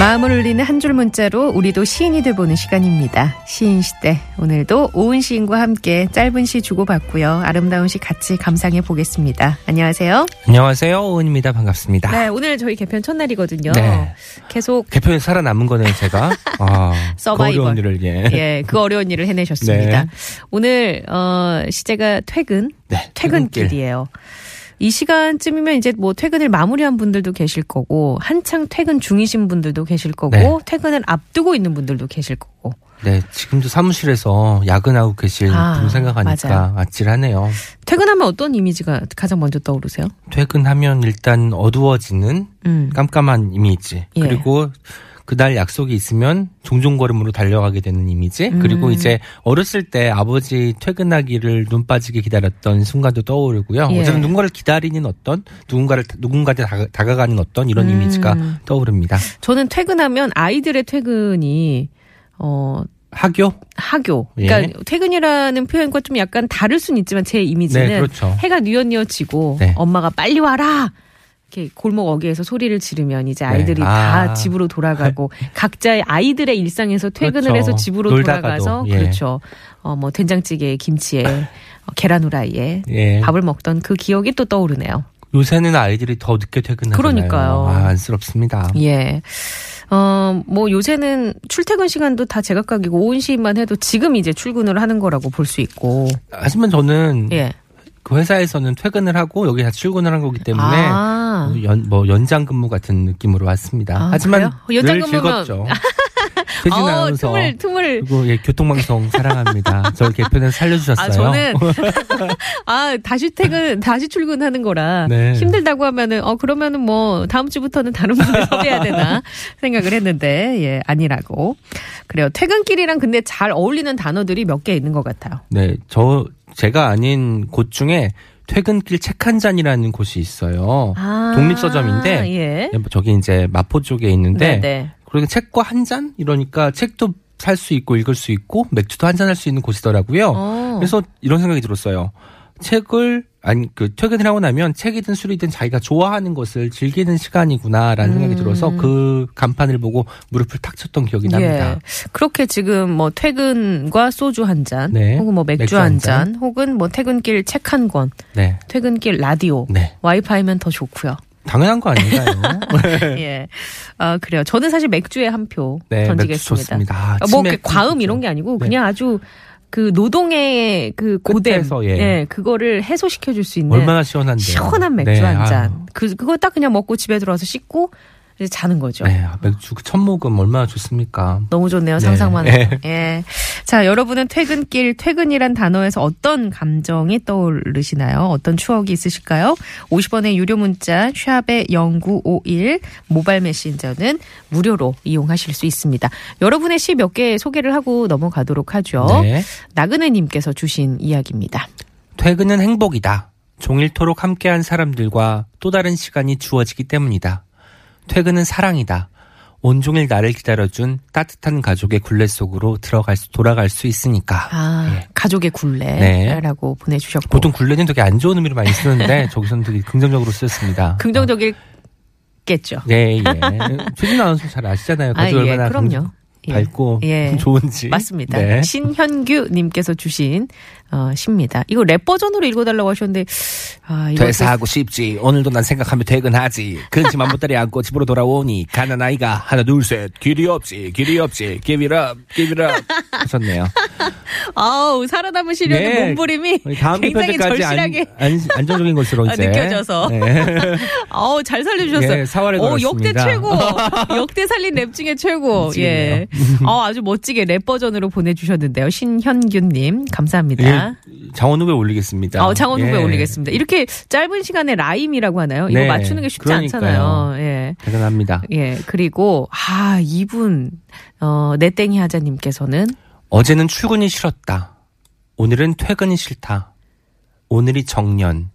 마음을 울리는 한 줄 문자로 우리도 시인이 돼보는 시간입니다. 시인 시대. 오늘도 오은 시인과 함께 짧은 시 주고받고요. 아름다운 시 같이 감상해 보겠습니다. 안녕하세요. 안녕하세요. 오은입니다. 반갑습니다. 네, 오늘 저희 개편 첫날이거든요. 네. 계속 개편에 살아남은 거네요, 제가. 아, 그 서바이벌. 어려운 일을, 예. 예, 그 어려운 일을 해내셨습니다. 네. 오늘 어 시제가 퇴근, 네, 퇴근길이에요. 이 시간쯤이면 이제 뭐 퇴근을 마무리한 분들도 계실 거고 한창 퇴근 중이신 분들도 계실 거고 네. 퇴근을 앞두고 있는 분들도 계실 거고 네, 지금도 사무실에서 야근하고 계실 아, 분 생각하니까 맞아요. 아찔하네요. 퇴근하면 어떤 이미지가 가장 먼저 떠오르세요? 퇴근하면 일단 어두워지는 음. 깜깜한 이미지. 예. 그리고 그날 약속이 있으면 종종 걸음으로 달려가게 되는 이미지. 음. 그리고 이제 어렸을 때 아버지 퇴근하기를 눈 빠지게 기다렸던 순간도 떠오르고요. 예. 어쨌든 누군가를 기다리는 어떤 누군가를 누군가한테 다가, 다가가는 어떤 이런 음. 이미지가 떠오릅니다. 저는 퇴근하면 아이들의 퇴근이 어 학교? 학교. 예. 그러니까 퇴근이라는 표현과 좀 약간 다를 수는 있지만 제 이미지는 네, 그렇죠. 해가 뉘엿뉘엿지고 네. 엄마가 빨리 와라. 이렇게 골목 어귀에서 소리를 지르면 이제 아이들이 네. 다 아. 집으로 돌아가고 각자의 아이들의 일상에서 퇴근을 그렇죠. 해서 집으로 놀다가도, 돌아가서 예. 그렇죠. 어 뭐 된장찌개에 김치에 어, 계란 후라이에 예. 밥을 먹던 그 기억이 또 떠오르네요. 요새는 아이들이 더 늦게 퇴근하잖아요. 그러니까요. 아, 안쓰럽습니다. 예. 어, 뭐 요새는 출퇴근 시간도 다 제각각이고 오은 시인만 해도 지금 이제 출근을 하는 거라고 볼 수 있고. 하지만 저는 예. 그 회사에서는 퇴근을 하고 여기 다 출근을 한 거기 때문에 아. 연, 뭐 연장 근무 같은 느낌으로 왔습니다. 아, 하지만 그래요? 연장 늘 근무면- 즐겁죠. 퇴진 어, 틈을 틈을 그리고 예, 교통방송 사랑합니다. 저를 개편에서 살려주셨어요. 아, 저는, 아, 다시 퇴근, 다시 출근하는 거라 네. 힘들다고 하면은, 어, 그러면은 뭐, 다음 주부터는 다른 분을 섭외해야 되나 생각을 했는데, 예, 아니라고. 그래요. 퇴근길이랑 근데 잘 어울리는 단어들이 몇 개 있는 것 같아요. 네, 저 제가 아닌 곳 중에 퇴근길 책 한 잔이라는 곳이 있어요. 아, 독립서점인데 예. 예, 뭐 저기 이제 마포 쪽에 있는데 네네. 그리고 책과 한 잔 이러니까 책도 살 수 있고 읽을 수 있고 맥주도 한 잔 할 수 있는 곳이더라고요. 어. 그래서 이런 생각이 들었어요. 책을 아니 그 퇴근을 하고 나면 책이든 술이든 자기가 좋아하는 것을 즐기는 시간이구나라는 생각이 음. 들어서 그 간판을 보고 무릎을 탁 쳤던 기억이 납니다. 예. 그렇게 지금 뭐 퇴근과 소주 한 잔, 네. 혹은 뭐 맥주, 맥주 한한 잔, 혹은 뭐 퇴근길 책 한 권, 네, 퇴근길 라디오, 네, 와이파이면 더 좋고요. 당연한 거 아닌가요? 예. 아, 그래요. 저는 사실 맥주에 한표 네, 맥주 던지겠습니다. 좋습니다. 아, 아, 뭐 이렇게 과음. 이런 게 아니고 네. 그냥 아주 그 노동의 그 고됨, 끝에서, 예. 그거를 해소시켜 줄 수 있는 얼마나 시원한데요. 시원한 맥주 네, 한 잔. 그 그거 딱 그냥 먹고 집에 들어와서 씻고 이제 자는 거죠. 네, 아, 맥주 그첫 모금 얼마나 좋습니까? 너무 좋네요. 네. 상상만 해도. 예. 자, 여러분은 퇴근길, 퇴근이란 단어에서 어떤 감정이 떠오르시나요? 어떤 추억이 있으실까요? 50원의 유료 문자, 샵의 0951, 모바일 메신저는 무료로 이용하실 수 있습니다. 여러분의 시 몇 개 소개를 하고 넘어가도록 하죠. 네. 나그네 님께서 주신 이야기입니다. 퇴근은 행복이다. 종일토록 함께한 사람들과 또 다른 시간이 주어지기 때문이다. 퇴근은 사랑이다. 온종일 나를 기다려준 따뜻한 가족의 굴레 속으로 들어갈 수, 돌아갈 수 있으니까. 아, 예. 가족의 굴레라고 보내주셨고. 보통 굴레는 되게 안 좋은 의미로 많이 쓰는데 저기서는 되게 긍정적으로 쓰였습니다. 긍정적일겠죠. 네, 예. 최진 아나운서 잘 아시잖아요. 아, 가족이 예, 얼마나 그럼요. 긍- 예. 밝고 예. 좋은지. 맞습니다. 네. 신현규 님께서 주신 어, 시입니다. 이거 랩 버전으로 읽어달라고 하셨는데 아, 이거 퇴사하고 싶지. 오늘도 난 생각하며 퇴근하지. 근심만 못다리 안고 집으로 돌아오니 가난 아이가 하나 둘셋 길이 없지 길이 없지 give it up give it up 하셨네요. 아우 살아남으시려는 네. 몸부림이 굉장히 절실하게 안, 안, 안정적인 것으로 아, 이제 느껴져서. 네. 아우 잘 살려주셨어요. 예, 사활에 어, 역대. 최고. 역대 살린 랩 중에 최고. 예. 어, 아주 멋지게 랩 버전으로 보내주셨는데요. 신현규님 감사합니다. 예, 장원 후배 올리겠습니다. 어, 장원 후배 예. 올리겠습니다. 이렇게 짧은 시간에 라임이라고 하나요? 이거 네, 맞추는 게 쉽지 그러니까요. 않잖아요. 예. 대단합니다. 예, 그리고, 아, 이분, 어, 내땡이 하자님께서는, 어제는 출근이 싫었다. 오늘은 퇴근이 싫다. 오늘이 정년.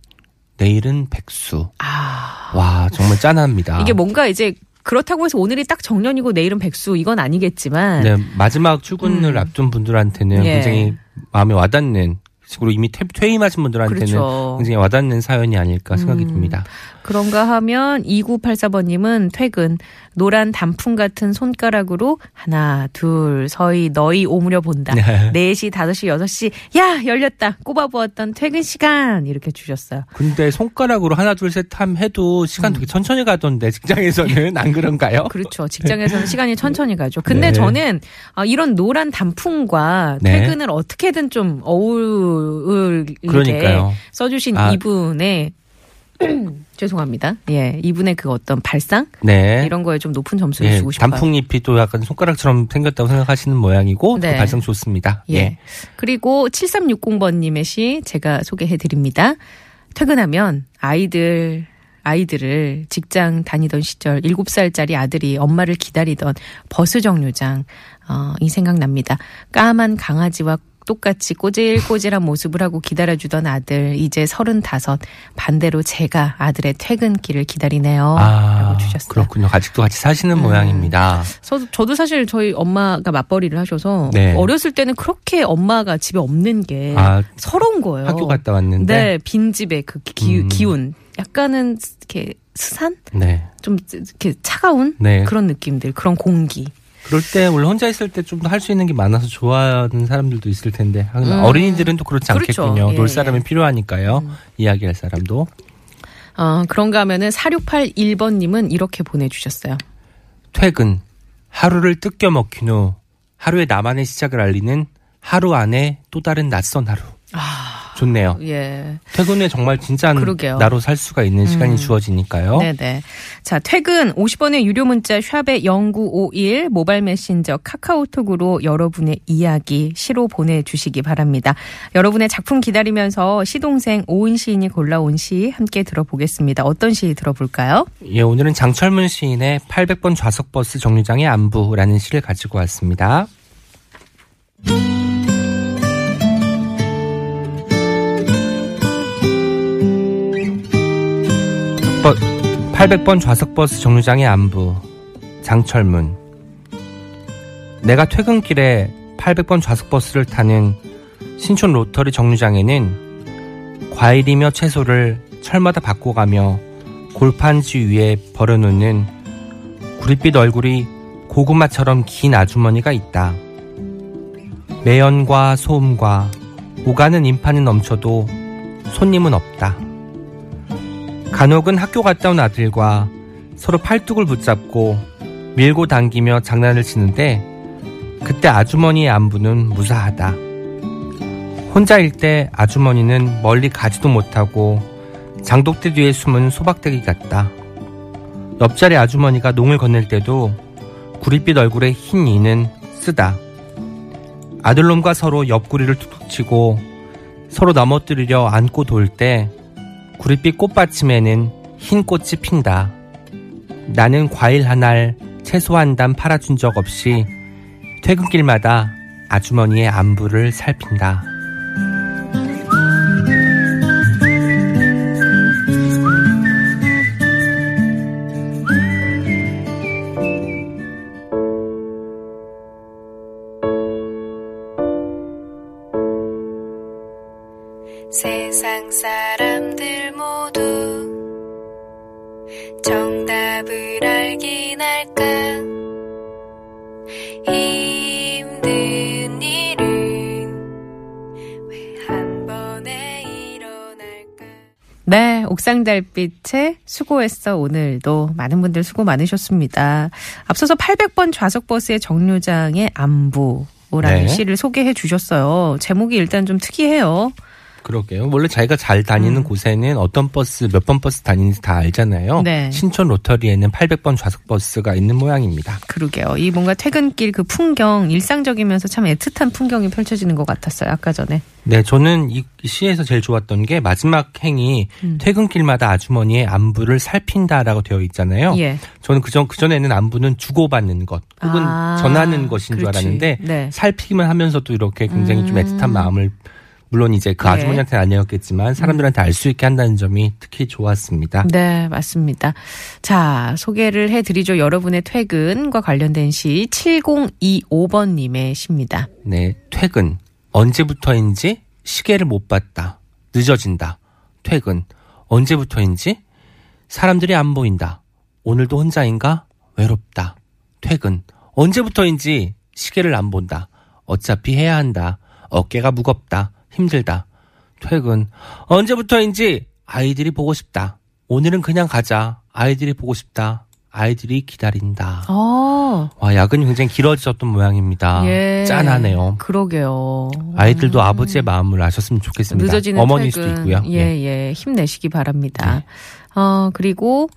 내일은 백수. 아. 와, 정말 짠합니다. 이게 뭔가 이제 그렇다고 해서 오늘이 딱 정년이고 내일은 백수 이건 아니겠지만 네, 마지막 출근을 음. 앞둔 분들한테는 예. 굉장히 마음에 와닿는 그리고 이미 퇴, 퇴임하신 분들한테는 그렇죠. 굉장히 와닿는 사연이 아닐까 생각이 음. 듭니다. 그런가 하면 2984번님은 퇴근 노란 단풍 같은 손가락으로 하나 둘 서희 너희 오므려 본다. 네. 4시 5시 6시 야 열렸다 꼽아보았던 퇴근 시간 이렇게 주셨어요. 근데 손가락으로 하나 둘 셋 함 해도 시간 되게 천천히 가던데 직장에서는 안 그런가요? 음. 그렇죠. 직장에서는 시간이 천천히 가죠. 근데 네. 저는 아, 이런 노란 단풍과 네. 퇴근을 어떻게든 좀 어울리게. 써주신 아. 이분의 죄송합니다. 예, 이분의 그 어떤 발상 네. 이런 거에 좀 높은 점수를 예, 주고 싶어요. 단풍잎이 또 약간 손가락처럼 생겼다고 생각하시는 모양이고 네. 또 발성 좋습니다. 예. 예. 그리고 7360번님의 시 제가 소개해 드립니다. 퇴근하면 아이들, 아이들을 직장 다니던 시절 7살짜리 아들이 엄마를 기다리던 버스 정류장, 어, 이 생각납니다. 까만 강아지와 똑같이 꼬질꼬질한 모습을 하고 기다려주던 아들, 이제 35. 반대로 제가 아들의 퇴근길을 기다리네요. 아, 라고 주셨어요. 그렇군요. 아직도 같이 사시는 음. 모양입니다. 저도, 저도 사실 저희 엄마가 맞벌이를 하셔서 네. 어렸을 때는 그렇게 엄마가 집에 없는 게 아, 서러운 거예요. 학교 갔다 왔는데. 네, 빈집의 그 기, 음. 기운. 약간은 이렇게 스산? 네. 좀 이렇게 차가운 네. 그런 느낌들, 그런 공기. 그럴 때 원래 혼자 있을 때 좀 더 할 수 있는 게 많아서 좋아하는 사람들도 있을 텐데 음. 어린이들은 또 그렇지 그렇죠. 않겠군요. 예, 놀 사람이 예. 필요하니까요. 이야기할 사람도. 어, 그런가 하면은 4681번님은 이렇게 보내주셨어요. 퇴근. 하루를 뜯겨 먹힌 후 하루의 나만의 시작을 알리는 하루 안에 또 다른 낯선 하루. 좋네요. 예. 퇴근 후에 정말 진짜 그러게요. 나로 살 수가 있는 시간이 음. 주어지니까요. 네네. 자, 퇴근 50원의 유료 문자 샵의 0951 모바일 메신저 카카오톡으로 여러분의 이야기 시로 보내주시기 바랍니다. 여러분의 작품 기다리면서 시동생 오은 시인이 골라온 시 함께 들어보겠습니다. 어떤 시 들어볼까요? 예, 오늘은 장철문 시인의 800번 좌석버스 정류장의 안부라는 시를 가지고 왔습니다. 800번 좌석버스 정류장의 안부 장철문 내가 퇴근길에 800번 좌석버스를 타는 신촌 로터리 정류장에는 과일이며 채소를 철마다 바꿔가며 골판지 위에 버려놓는 구릿빛 얼굴이 고구마처럼 긴 아주머니가 있다. 매연과 소음과 오가는 인파는 넘쳐도 손님은 없다. 간혹은 학교 갔다 온 아들과 서로 팔뚝을 붙잡고 밀고 당기며 장난을 치는데 그때 아주머니의 안부는 무사하다. 혼자일 때 아주머니는 멀리 가지도 못하고 장독대 뒤에 숨은 소박대기 같다. 옆자리 아주머니가 농을 건넬 때도 구릿빛 얼굴에 흰 이는 쓰다. 아들놈과 서로 옆구리를 툭툭 치고 서로 넘어뜨리려 안고 돌 때 구릿빛 꽃받침에는 흰 꽃이 핀다. 나는 과일 한 알, 채소 한단 팔아준 적 없이 퇴근길마다 아주머니의 안부를 살핀다. 네, 옥상 달빛에 수고했어 오늘도 많은 분들 수고 많으셨습니다. 앞서서 800번 좌석 버스의 정류장의 안부 라는 네. 시를 소개해 주셨어요. 제목이 일단 좀 특이해요. 그러게요. 원래 자기가 잘 다니는 음. 곳에는 어떤 버스, 몇 번 버스 다니는지 다 알잖아요. 네. 신촌 로터리에는 800번 좌석 버스가 있는 모양입니다. 그러게요. 이 뭔가 퇴근길 그 풍경 일상적이면서 참 애틋한 풍경이 펼쳐지는 것 같았어요. 아까 전에. 네, 저는 이 시에서 제일 좋았던 게 마지막 행이 음. 퇴근길마다 아주머니의 안부를 살핀다라고 되어 있잖아요. 예. 저는 그전 그전에는 안부는 주고받는 것 혹은 아, 전하는 것인 줄 그렇지. 알았는데 네. 살피기만 하면서도 이렇게 굉장히 좀 음. 애틋한 마음을 물론 이제 그 네. 아주머니한테는 아니었겠지만 사람들한테 알 수 있게 한다는 점이 특히 좋았습니다. 네, 맞습니다. 자, 소개를 해드리죠. 여러분의 퇴근과 관련된 시 7025번님의 시입니다. 네, 퇴근. 언제부터인지 시계를 못 봤다. 늦어진다. 퇴근. 언제부터인지 사람들이 안 보인다. 오늘도 혼자인가? 외롭다. 퇴근. 언제부터인지 시계를 안 본다. 어차피 해야 한다. 어깨가 무겁다. 힘들다. 퇴근. 언제부터인지 아이들이 보고 싶다. 오늘은 그냥 가자. 아이들이 보고 싶다. 아이들이 기다린다. 어, 와, 야근이 굉장히 길어졌던 모양입니다. 예. 짠하네요. 그러게요. 아이들도 아버지의 마음을 아셨으면 좋겠습니다. 늦어지는 어머니일 퇴근. 수도 있고요. 예, 네. 예. 힘내시기 바랍니다. 어, 그리고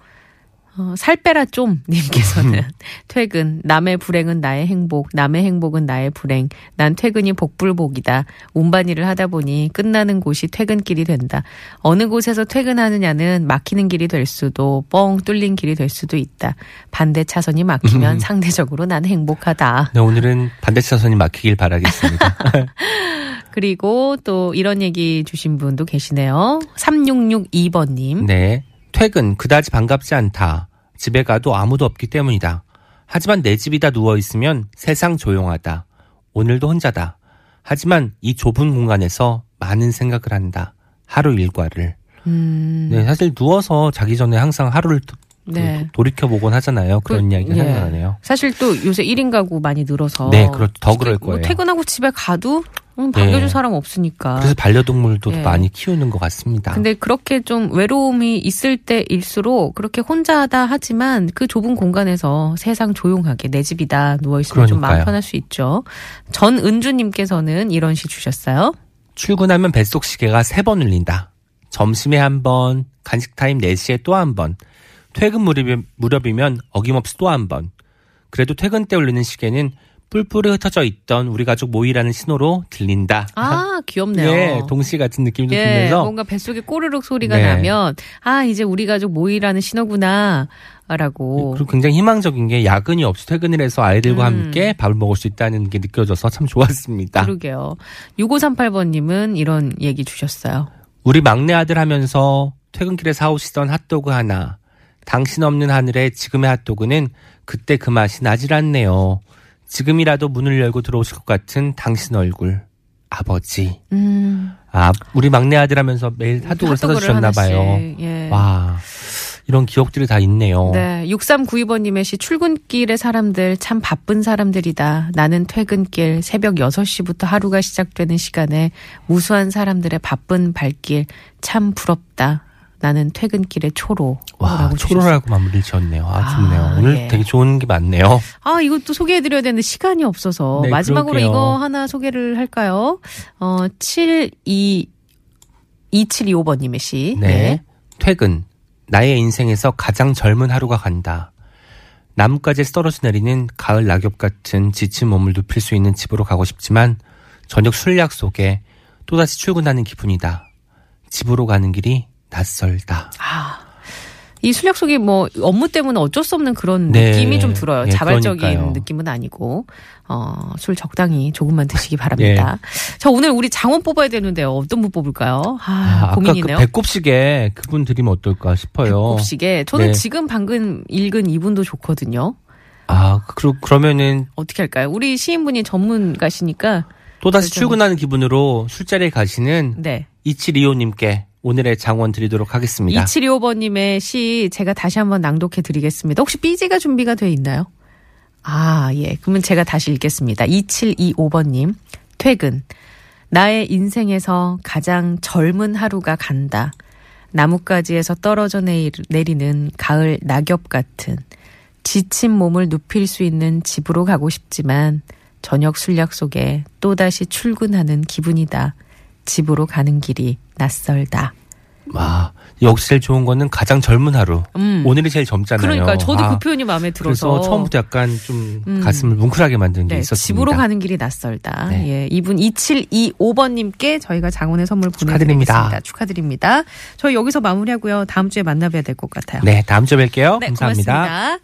어, 살 빼라 좀 님께서는. 퇴근. 남의 불행은 나의 행복. 남의 행복은 나의 불행. 난 퇴근이 복불복이다. 운반일을 하다 보니 끝나는 곳이 퇴근길이 된다. 어느 곳에서 퇴근하느냐는 막히는 길이 될 수도 뻥 뚫린 길이 될 수도 있다. 반대 차선이 막히면 상대적으로 난 행복하다. 네, 오늘은 반대 차선이 막히길 바라겠습니다. 그리고 또 이런 얘기 주신 분도 계시네요. 3662번님. 네. 퇴근. 그다지 반갑지 않다. 집에 가도 아무도 없기 때문이다. 하지만 내 집이다 누워 있으면 세상 조용하다. 오늘도 혼자다. 하지만 이 좁은 공간에서 많은 생각을 한다. 하루 일과를. 음, 네, 사실 누워서 자기 전에 항상 하루를 도- 네. 돌이켜보곤 하잖아요. 그런 그, 이야기가 예. 생각나네요. 사실 또 요새 1인 가구 많이 늘어서. 네, 그렇, 더 그럴 뭐 거예요. 퇴근하고 집에 가도 음, 반겨줄 네. 사람 없으니까. 그래서 반려동물도 예. 많이 키우는 것 같습니다. 근데 그렇게 좀 외로움이 있을 때일수록 그렇게 혼자다 하지만 그 좁은 공간에서 세상 조용하게 내 집이다 누워있으면 좀 마음 그러니까요. 편할 수 있죠. 전은주님께서는 이런 시 주셨어요. 출근하면 뱃속 시계가 세 번 울린다. 점심에 한 번, 간식 타임 4시에 또 한 번, 퇴근 무렵이, 무렵이면 어김없이 또 한 번. 그래도 퇴근 때 울리는 시계는 뿔뿔이 흩어져 있던 우리 가족 모이라는 신호로 들린다. 아, 귀엽네요. 네, 동시 같은 느낌이 좀 예, 들면서 뭔가 뱃속에 꼬르륵 소리가 네. 나면 아 이제 우리 가족 모이라는 신호구나 라고 그리고 굉장히 희망적인 게 야근이 없이 퇴근을 해서 아이들과 음. 함께 밥을 먹을 수 있다는 게 느껴져서 참 좋았습니다. 그러게요. 6538번님은 이런 얘기 주셨어요. 우리 막내 아들 하면서 퇴근길에 사오시던 핫도그 하나. 당신 없는 하늘에 지금의 핫도그는 그때 그 맛이 나질 않네요. 지금이라도 문을 열고 들어오실 것 같은 당신 얼굴. 아버지. 음, 아, 우리 막내 아들 하면서 매일 핫도그를 사다 주셨나 봐요. 예. 와. 이런 기억들이 다 있네요. 네, 6392번님의 시 출근길의 사람들 참 바쁜 사람들이다. 나는 퇴근길 새벽 6시부터 하루가 시작되는 시간에 무수한 사람들의 바쁜 발길 참 부럽다. 나는 퇴근길의 초로. 와. 초로라고 마무리를 지었네요. 아, 좋네요. 아, 오늘 예. 되게 좋은 게 많네요. 아, 이것도 소개해드려야 되는데 시간이 없어서 네, 마지막으로 그러게요. 이거 하나 소개를 할까요? 어, 72, 2725번님의 시. 네. 퇴근. 나의 인생에서 가장 젊은 하루가 간다. 나뭇가지에 떨어져 내리는 가을 낙엽 같은 지친 몸을 눕힐 수 있는 집으로 가고 싶지만 저녁 술 약 속에 또다시 출근하는 기분이다. 집으로 가는 길이 낯설다. 아. 이 술약 속이 뭐 업무 때문에 어쩔 수 없는 그런 네. 느낌이 좀 들어요. 예, 자발적인 그러니까요. 느낌은 아니고 어, 술 적당히 조금만 드시기 바랍니다. 예. 자 오늘 우리 장원 뽑아야 되는데요. 어떤 분 뽑을까요? 아, 아까 고민이네요. 그 배꼽시계 그분 드리면 어떨까 싶어요. 곱시게 저는 네. 지금 방금 읽은 이분도 좋거든요. 아, 그러, 그러면은 어떻게 할까요? 우리 시인분이 전문가시니까 또다시 출근하는 기분으로 술자리에 가시는 네. 2725님께 오늘의 장원 드리도록 하겠습니다. 2725번님의 시 제가 다시 한번 낭독해 드리겠습니다. 혹시 삐지가 준비가 돼 있나요? 아, 예. 그러면 제가 다시 읽겠습니다. 2725번님, 퇴근. 나의 인생에서 가장 젊은 하루가 간다. 나뭇가지에서 떨어져 내리- 내리는 가을 낙엽 같은 지친 몸을 눕힐 수 있는 집으로 가고 싶지만 저녁 술 약 속에 또다시 출근하는 기분이다. 집으로 가는 길이 낯설다. 와, 역시 제일 좋은 거는 가장 젊은 하루. 음. 오늘이 제일 젊잖아요. 그러니까 저도 아, 그 표현이 마음에 들어서 그래서 처음부터 약간 좀 음. 가슴을 뭉클하게 만드는 게 네, 있었습니다. 집으로 가는 길이 낯설다. 네. 예, 이분 2725번님께 저희가 장원의 선물. 보내드리겠습니다. 축하드립니다. 저희 여기서 마무리하고요. 다음 주에 만나봐야 될 것 같아요. 네, 다음 주에 뵐게요. 네, 감사합니다. 고맙습니다.